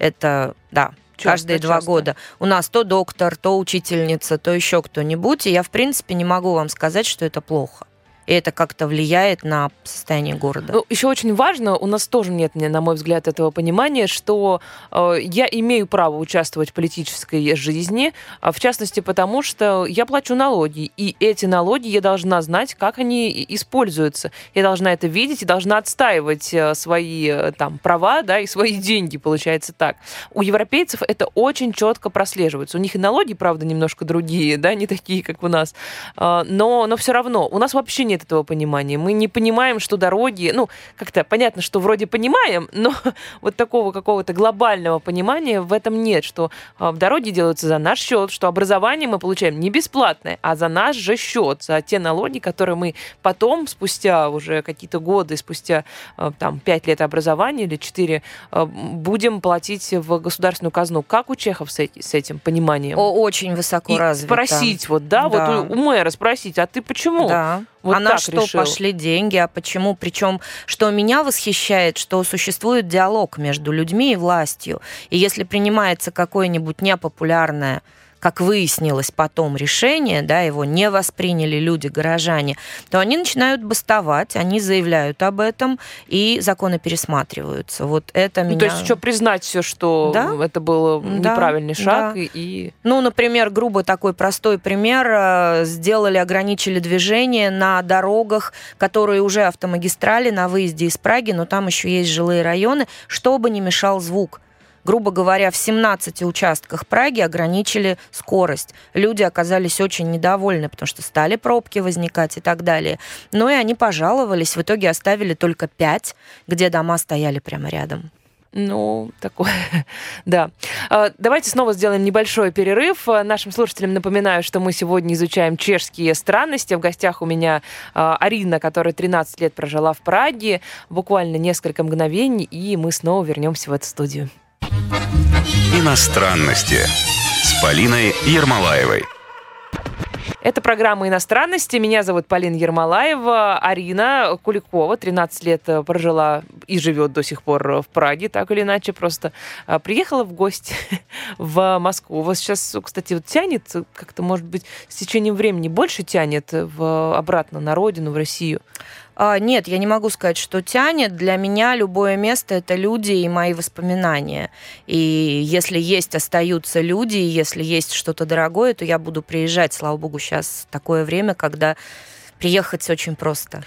S5: это, да, Часто, каждые два часто. года. У нас то доктор, то учительница, то еще кто-нибудь. И я, в принципе, не могу вам сказать, что это плохо и это как-то влияет на состояние города.
S4: Ну, еще очень важно, у нас тоже нет, на мой взгляд, этого понимания, что э, я имею право участвовать в политической жизни, а в частности потому, что я плачу налоги, и эти налоги я должна знать, как они используются. Я должна это видеть и должна отстаивать э, свои э, там права, да, и свои деньги, получается так. У европейцев это очень четко прослеживается. У них и налоги, правда, немножко другие, да, не такие, как у нас, э, но, но все равно у нас вообще нет нет этого понимания. Мы не понимаем, что дороги, ну, как-то понятно, что вроде понимаем, но *laughs* вот такого какого-то глобального понимания в этом нет, что а, дороги делаются за наш счет, что образование мы получаем не бесплатное, а за наш же счет, за те налоги, которые мы потом, спустя уже какие-то годы, спустя а, там 5 лет образования или 4, а, будем платить в государственную казну. Как у чехов с, этим пониманием?
S5: О, очень высоко развито.
S4: спросить, вот, да, да, вот у, у мэра спросить, а ты почему?
S5: Да. Вот а на что решил. пошли деньги, а почему? Причем, что меня восхищает, что существует диалог между людьми и властью. И если принимается какое-нибудь непопулярное как выяснилось потом решение, да, его не восприняли люди, горожане, то они начинают бастовать, они заявляют об этом, и законы пересматриваются. Вот это ну, меня...
S4: То есть еще признать все, что да? это был да, неправильный шаг. Да. И...
S5: Ну, например, грубо такой простой пример. Э, сделали, ограничили движение на дорогах, которые уже автомагистрали на выезде из Праги, но там еще есть жилые районы, чтобы не мешал звук грубо говоря, в 17 участках Праги ограничили скорость. Люди оказались очень недовольны, потому что стали пробки возникать и так далее. Но и они пожаловались, в итоге оставили только 5, где дома стояли прямо рядом.
S4: Ну, такое, *laughs* да. А, давайте снова сделаем небольшой перерыв. А, нашим слушателям напоминаю, что мы сегодня изучаем чешские странности. В гостях у меня а, Арина, которая 13 лет прожила в Праге. Буквально несколько мгновений, и мы снова вернемся в эту студию.
S3: Иностранности с Полиной Ермолаевой.
S4: Это программа «Иностранности». Меня зовут Полина Ермолаева. Арина Куликова, 13 лет э, прожила и живет до сих пор в Праге, так или иначе, просто э, приехала в гости *laughs* в Москву. Вас сейчас, кстати, вот тянет, как-то, может быть, с течением времени больше тянет в, обратно на родину, в Россию?
S5: А, нет, я не могу сказать, что тянет. Для меня любое место это люди и мои воспоминания. И если есть, остаются люди, и если есть что-то дорогое, то я буду приезжать. Слава богу, сейчас такое время, когда приехать очень просто.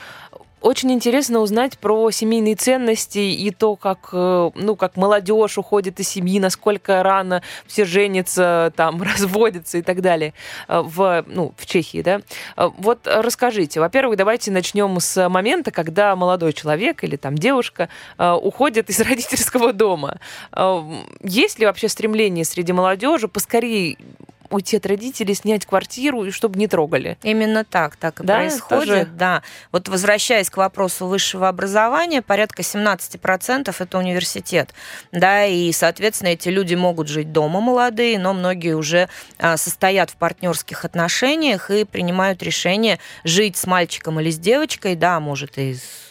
S4: Очень интересно узнать про семейные ценности и то, как, э, ну, как молодежь уходит из семьи, насколько рано все женятся, там, *laughs* разводятся и так далее э, в, ну, в Чехии, да. Э, вот расскажите, во-первых, давайте начнем с момента, когда молодой человек или там девушка уходит из *laughs* родительского дома. Есть ли вообще стремление среди молодежи поскорее уйти от родителей, снять квартиру, и чтобы не трогали.
S5: Именно так, так и да, происходит, тоже... да. Вот возвращаясь к вопросу высшего образования, порядка 17% это университет, да, и, соответственно, эти люди могут жить дома молодые, но многие уже а, состоят в партнерских отношениях и принимают решение жить с мальчиком или с девочкой, да, может, и с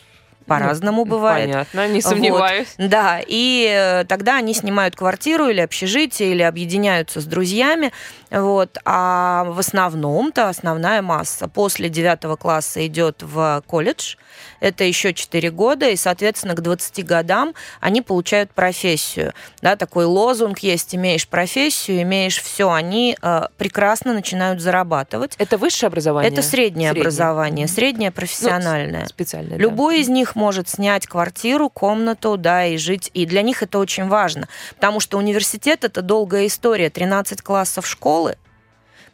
S5: по-разному ну, бывает.
S4: Понятно, не сомневаюсь.
S5: Вот. Да, и э, тогда они снимают квартиру или общежитие, или объединяются с друзьями. Вот. А в основном-то основная масса после девятого класса идет в колледж. Это еще 4 года, и, соответственно, к 20 годам они получают профессию. Да, такой лозунг есть, имеешь профессию, имеешь все. Они э, прекрасно начинают зарабатывать.
S4: Это высшее образование?
S5: Это среднее, среднее. образование, среднее профессиональное. Ну,
S4: специальное,
S5: Любой да. из них может снять квартиру, комнату, да, и жить. И для них это очень важно, потому что университет – это долгая история, 13 классов школы,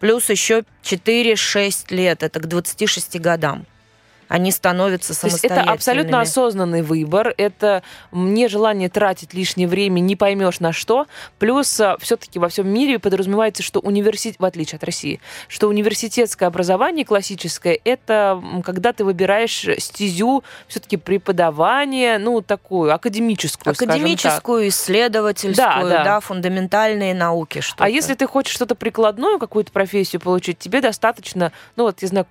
S5: Плюс еще 4-6 лет, это к 26 годам они становятся самостоятельными.
S4: это абсолютно осознанный выбор, это нежелание тратить лишнее время, не поймешь на что. Плюс все-таки во всем мире подразумевается, что университет, в отличие от России, что университетское образование классическое, это когда ты выбираешь стезю все-таки преподавания, ну, такую академическую,
S5: Академическую, исследовательскую, да, да. да, фундаментальные науки. Что-то.
S4: А если ты хочешь что-то прикладную, какую-то профессию получить, тебе достаточно, ну, вот, я знаю,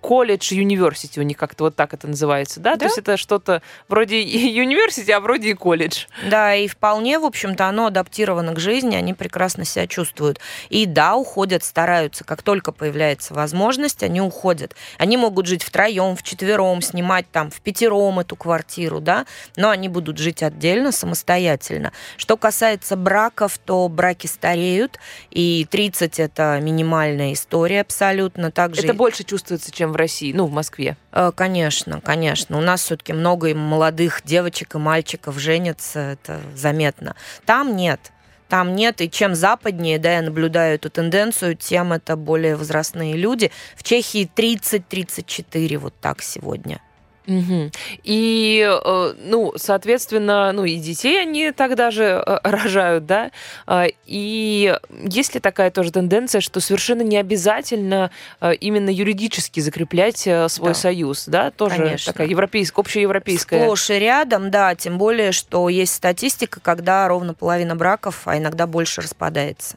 S4: колледж, университет, University у них как-то вот так это называется, да? да? То есть это что-то вроде и *laughs* университет, а вроде и колледж.
S5: Да, и вполне, в общем-то, оно адаптировано к жизни, они прекрасно себя чувствуют. И да, уходят, стараются. Как только появляется возможность, они уходят. Они могут жить втроем, в четвером, снимать там в пятером эту квартиру, да, но они будут жить отдельно, самостоятельно. Что касается браков, то браки стареют, и 30 это минимальная история абсолютно. Также...
S4: Это больше чувствуется, чем в России, ну, в Москве. Москве?
S5: Э, конечно, конечно. У нас все-таки много молодых девочек и мальчиков женятся, это заметно. Там нет. Там нет, и чем западнее, да, я наблюдаю эту тенденцию, тем это более возрастные люди. В Чехии 30-34 вот так сегодня.
S4: Угу. И, э, ну, соответственно, ну, и детей они тогда же э, рожают, да, а, и есть ли такая тоже тенденция, что совершенно не обязательно э, именно юридически закреплять свой да. союз, да, тоже Конечно. такая европейская, общеевропейская.
S5: Сплошь и рядом, да, тем более, что есть статистика, когда ровно половина браков, а иногда больше распадается.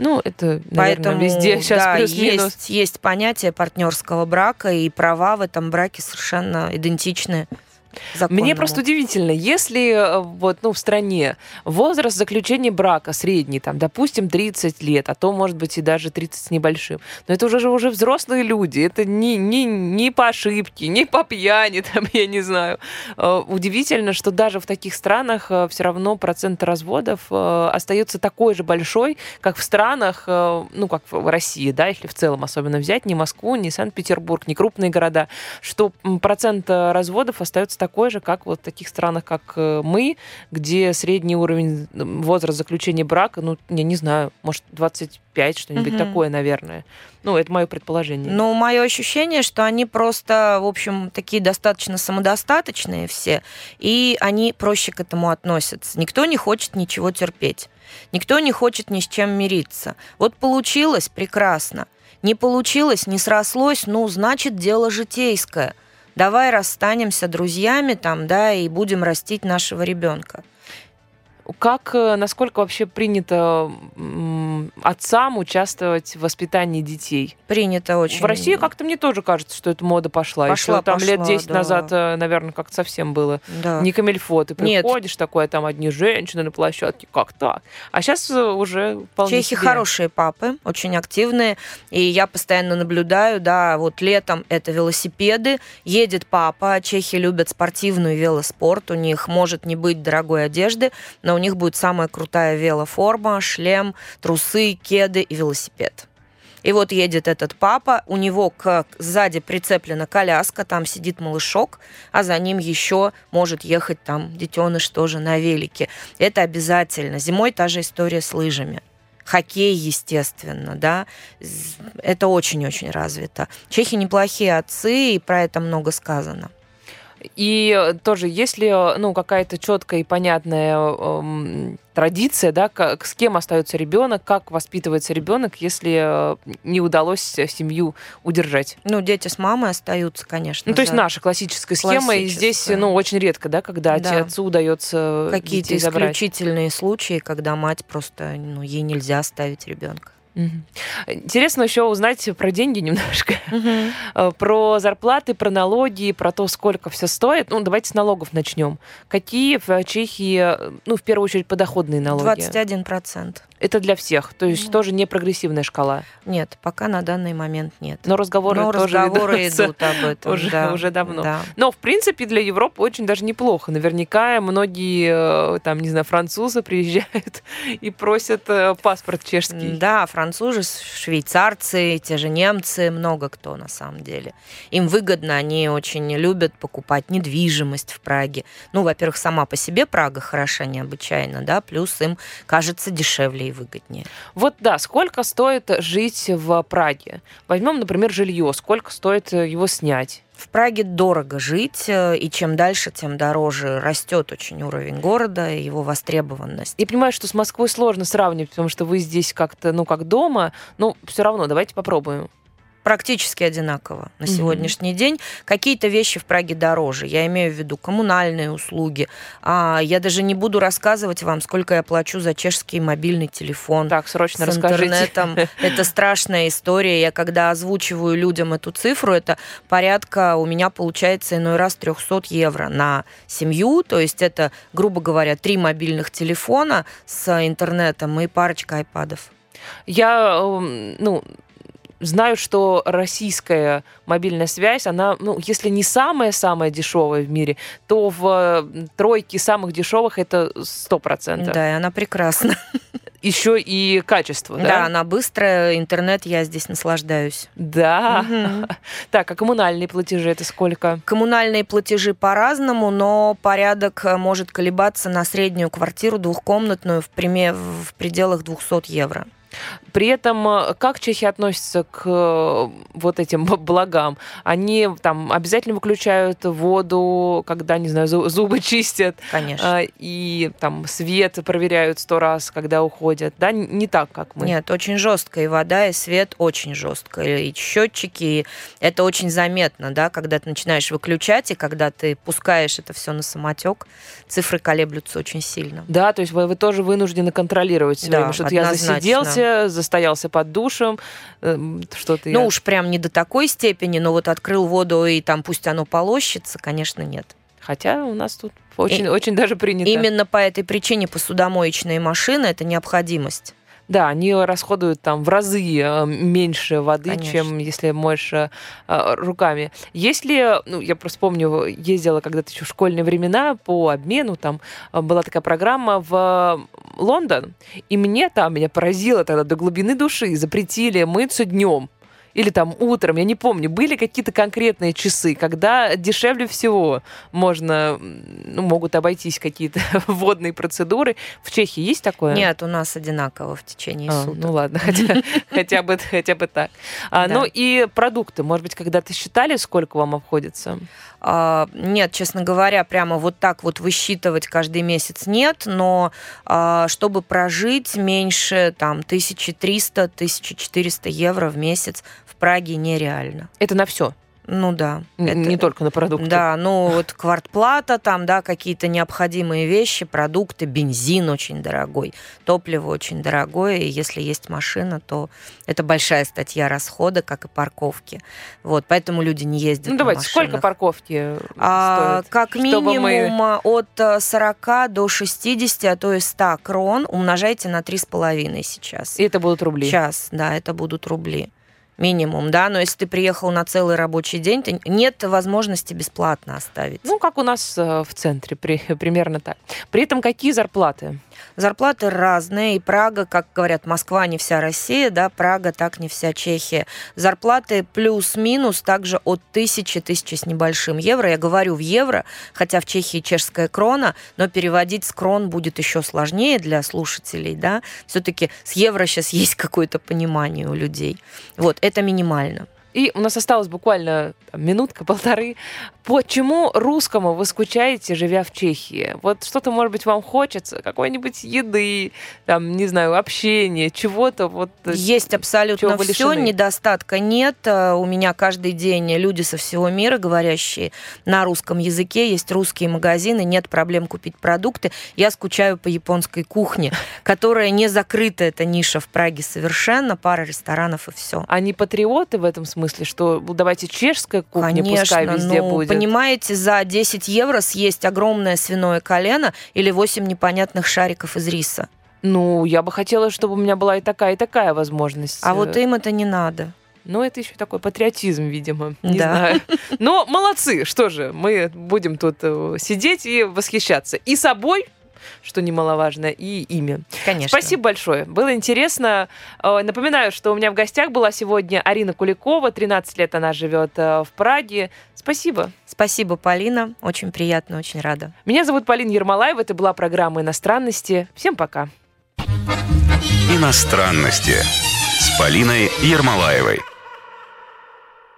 S4: Ну, это, наверное, Поэтому, везде *laughs* сейчас
S5: да, плюс-минус. Есть, есть понятие партнерского брака, и права в этом браке совершенно идентичны законному.
S4: Мне просто удивительно, если э, вот, ну, в стране возраст заключения брака средний, там, допустим, 30 лет, а то, может быть, и даже 30 с небольшим, но это уже, уже взрослые люди, это не, не, не по ошибке, не по пьяни, *laughs* там, я не знаю. Э, удивительно, что даже в таких странах э, все равно процент разводов остается такой же большой, как в странах, ну, как в России, да, если в целом особенно взять, не Москву, не Санкт-Петербург, не крупные города, что процент разводов остается такой же, как вот в таких странах, как э, мы, где средний уровень возраст заключения брака, ну, я не знаю, может, 25, что-нибудь угу. такое, наверное. Ну, это мое предположение.
S5: Ну, мое ощущение, что они просто, в общем, такие достаточно самодостаточные все, и они проще к этому относятся. Никто не хочет ничего терпеть. Никто не хочет ни с чем мириться. Вот получилось прекрасно. Не получилось, не срослось, ну, значит, дело житейское – давай расстанемся друзьями там, да, и будем растить нашего ребенка.
S4: Как, э, насколько вообще принято отцам участвовать в воспитании детей?
S5: Принято очень.
S4: В России как-то мне тоже кажется, что эта мода пошла.
S5: Пошла,
S4: Еще там
S5: пошла,
S4: лет 10
S5: да.
S4: назад, э, наверное, как-то совсем было. Да. Не камельфо. Ты приходишь, Нет. такое, там одни женщины на площадке. Как так? А сейчас э, уже вполне
S5: Чехи себе. хорошие папы, очень активные. И я постоянно наблюдаю, да, вот летом это велосипеды, едет папа, чехи любят спортивную велоспорт, у них может не быть дорогой одежды, но у них будет самая крутая велоформа, шлем, трусы, кеды и велосипед. И вот едет этот папа, у него как сзади прицеплена коляска, там сидит малышок, а за ним еще может ехать там детеныш тоже на велике. Это обязательно. Зимой та же история с лыжами. Хоккей, естественно, да, это очень-очень развито. Чехи неплохие отцы, и про это много сказано.
S4: И тоже, если ну, какая-то четкая и понятная эм, традиция, да, как, с кем остается ребенок, как воспитывается ребенок, если э, не удалось семью удержать?
S5: Ну, дети с мамой остаются, конечно.
S4: Ну, то есть наша классическая схема, классическая. и здесь, ну, очень редко, да, когда да. отцу удается
S5: Какие-то исключительные случаи, когда мать просто, ну, ей нельзя оставить ребенка.
S4: Интересно еще узнать про деньги немножко, угу. про зарплаты, про налоги, про то, сколько все стоит. Ну, давайте с налогов начнем. Какие в Чехии, ну, в первую очередь, подоходные налоги?
S5: 21%.
S4: Это для всех, то есть mm. тоже не прогрессивная шкала?
S5: Нет, пока на данный момент нет.
S4: Но разговоры
S5: Но
S4: тоже
S5: разговоры идут об *laughs* этом.
S4: Уже,
S5: да,
S4: уже давно.
S5: Да.
S4: Но, в принципе, для Европы очень даже неплохо. Наверняка многие, э, там, не знаю, французы приезжают *laughs* и просят э, паспорт чешский.
S5: Да, французы, швейцарцы, те же немцы, много кто на самом деле. Им выгодно, они очень любят покупать недвижимость в Праге. Ну, во-первых, сама по себе Прага хороша необычайно, да, плюс им кажется дешевле и выгоднее.
S4: Вот да, сколько стоит жить в Праге? Возьмем, например, жилье. Сколько стоит э, его снять?
S5: В Праге дорого жить, э, и чем дальше, тем дороже растет очень уровень города и его востребованность.
S4: Я понимаю, что с Москвой сложно сравнивать, потому что вы здесь как-то, ну, как дома, но все равно давайте попробуем
S5: практически одинаково на сегодняшний mm-hmm. день. Какие-то вещи в Праге дороже. Я имею в виду коммунальные услуги. А, я даже не буду рассказывать вам, сколько я плачу за чешский мобильный телефон.
S4: Так, срочно
S5: с
S4: расскажите.
S5: интернетом. Это страшная история. Я когда озвучиваю людям эту цифру, это порядка у меня получается иной раз 300 евро на семью. То есть это, грубо говоря, три мобильных телефона с интернетом и парочка айпадов.
S4: Я, эм, ну, знаю, что российская мобильная связь, она, ну, если не самая-самая дешевая в мире, то в тройке самых дешевых это сто процентов.
S5: Да, и она прекрасна.
S4: Еще и качество, да?
S5: Да, она быстрая, интернет, я здесь наслаждаюсь.
S4: Да. Угу. *laughs* Так, а коммунальные платежи это сколько?
S5: Коммунальные платежи по-разному, но порядок может колебаться на среднюю квартиру двухкомнатную в, приме... в пределах 200 евро.
S4: При этом э, как чехи относятся к э, вот этим благам? Они там обязательно выключают воду, когда, не знаю, зубы *laughs* чистят.
S5: Конечно.
S4: А, и там свет проверяют сто раз, когда уходят. Да, не так, как мы.
S5: Нет, очень жестко. И вода, и свет очень жестко. И счетчики. Это очень заметно, да, когда ты начинаешь выключать, и когда ты пускаешь это все на самотек, цифры колеблются очень сильно.
S4: Да, то есть вы, вы тоже вынуждены контролировать все
S5: да,
S4: время, что я засиделся, застоялся под душем, эм, что-то...
S5: Ну
S4: я...
S5: уж прям не до такой степени, но вот открыл воду и там пусть оно полощется, конечно, нет.
S4: Хотя у нас тут очень, и, очень даже принято.
S5: Именно по этой причине посудомоечные машины – это необходимость.
S4: Да, они расходуют там в разы э, меньше воды,
S5: Конечно.
S4: чем если моешь э, руками. Если, ну, я просто помню, ездила когда-то еще в школьные времена по обмену, там э, была такая программа в Лондон, и мне там, меня поразило тогда до глубины души, запретили мыться днем или там утром, я не помню, были какие-то конкретные часы, когда дешевле всего можно, ну, могут обойтись какие-то *laughs* водные процедуры. В Чехии есть такое?
S5: Нет, у нас одинаково в течение
S4: а,
S5: суток.
S4: Ну ладно, хотя, *laughs* хотя, бы, хотя бы так. А, да. Ну и продукты, может быть, когда-то считали, сколько вам обходится?
S5: А, нет, честно говоря, прямо вот так вот высчитывать каждый месяц нет, но а, чтобы прожить меньше там 1300-1400 евро в месяц Праге нереально.
S4: Это на все?
S5: Ну да.
S4: Это, не только на продукты.
S5: Да, ну вот квартплата, там, да, какие-то необходимые вещи, продукты, бензин очень дорогой, топливо очень дорогое, и если есть машина, то это большая статья расхода, как и парковки. Вот, поэтому люди не ездят
S4: Ну давайте,
S5: машинах.
S4: сколько парковки
S5: а,
S4: стоит?
S5: Как минимум мы... от 40 до 60, а то и 100 крон умножайте на 3,5 сейчас.
S4: И это будут рубли?
S5: Сейчас, да, это будут рубли минимум, да, но если ты приехал на целый рабочий день, то нет возможности бесплатно оставить.
S4: Ну, как у нас э, в центре, при, *laughs* примерно так. При этом какие зарплаты?
S5: Зарплаты разные, и Прага, как говорят, Москва не вся Россия, да, Прага так не вся Чехия. Зарплаты плюс-минус также от тысячи, тысячи с небольшим евро. Я говорю в евро, хотя в Чехии чешская крона, но переводить с крон будет еще сложнее для слушателей, да. Все-таки с евро сейчас *laughs* есть какое-то понимание у людей. Вот, это минимально.
S4: И у нас осталось буквально минутка-полторы. Почему русскому вы скучаете, живя в Чехии? Вот что-то, может быть, вам хочется, какой-нибудь еды, там, не знаю, общения, чего-то вот.
S5: Э, Есть абсолютно все, недостатка нет. Э, у меня каждый день люди со всего мира, говорящие на русском языке, есть русские магазины, нет проблем купить продукты. Я скучаю по японской кухне, *laughs* которая не закрыта, эта ниша в Праге совершенно, пара ресторанов и все.
S4: Они патриоты в этом смысле, что ну, давайте чешская кухня Конечно, пускай везде
S5: ну,
S4: будет?
S5: понимаете, за 10 евро съесть огромное свиное колено или 8 непонятных шариков из риса.
S4: Ну, я бы хотела, чтобы у меня была и такая, и такая возможность.
S5: А вот им это не надо.
S4: Ну, это еще такой патриотизм, видимо. Не
S5: да.
S4: знаю. *laughs* Но молодцы, что же, мы будем тут э, сидеть и восхищаться. И собой, что немаловажно, и имя.
S5: Конечно.
S4: Спасибо большое. Было интересно. Э, напоминаю, что у меня в гостях была сегодня Арина Куликова. 13 лет она живет э, в Праге. Спасибо.
S5: Спасибо, Полина. Очень приятно, очень рада.
S4: Меня зовут Полина Ермолаева. Это была программа «Иностранности». Всем пока. Пока.
S3: Иностранности с Полиной Ермолаевой.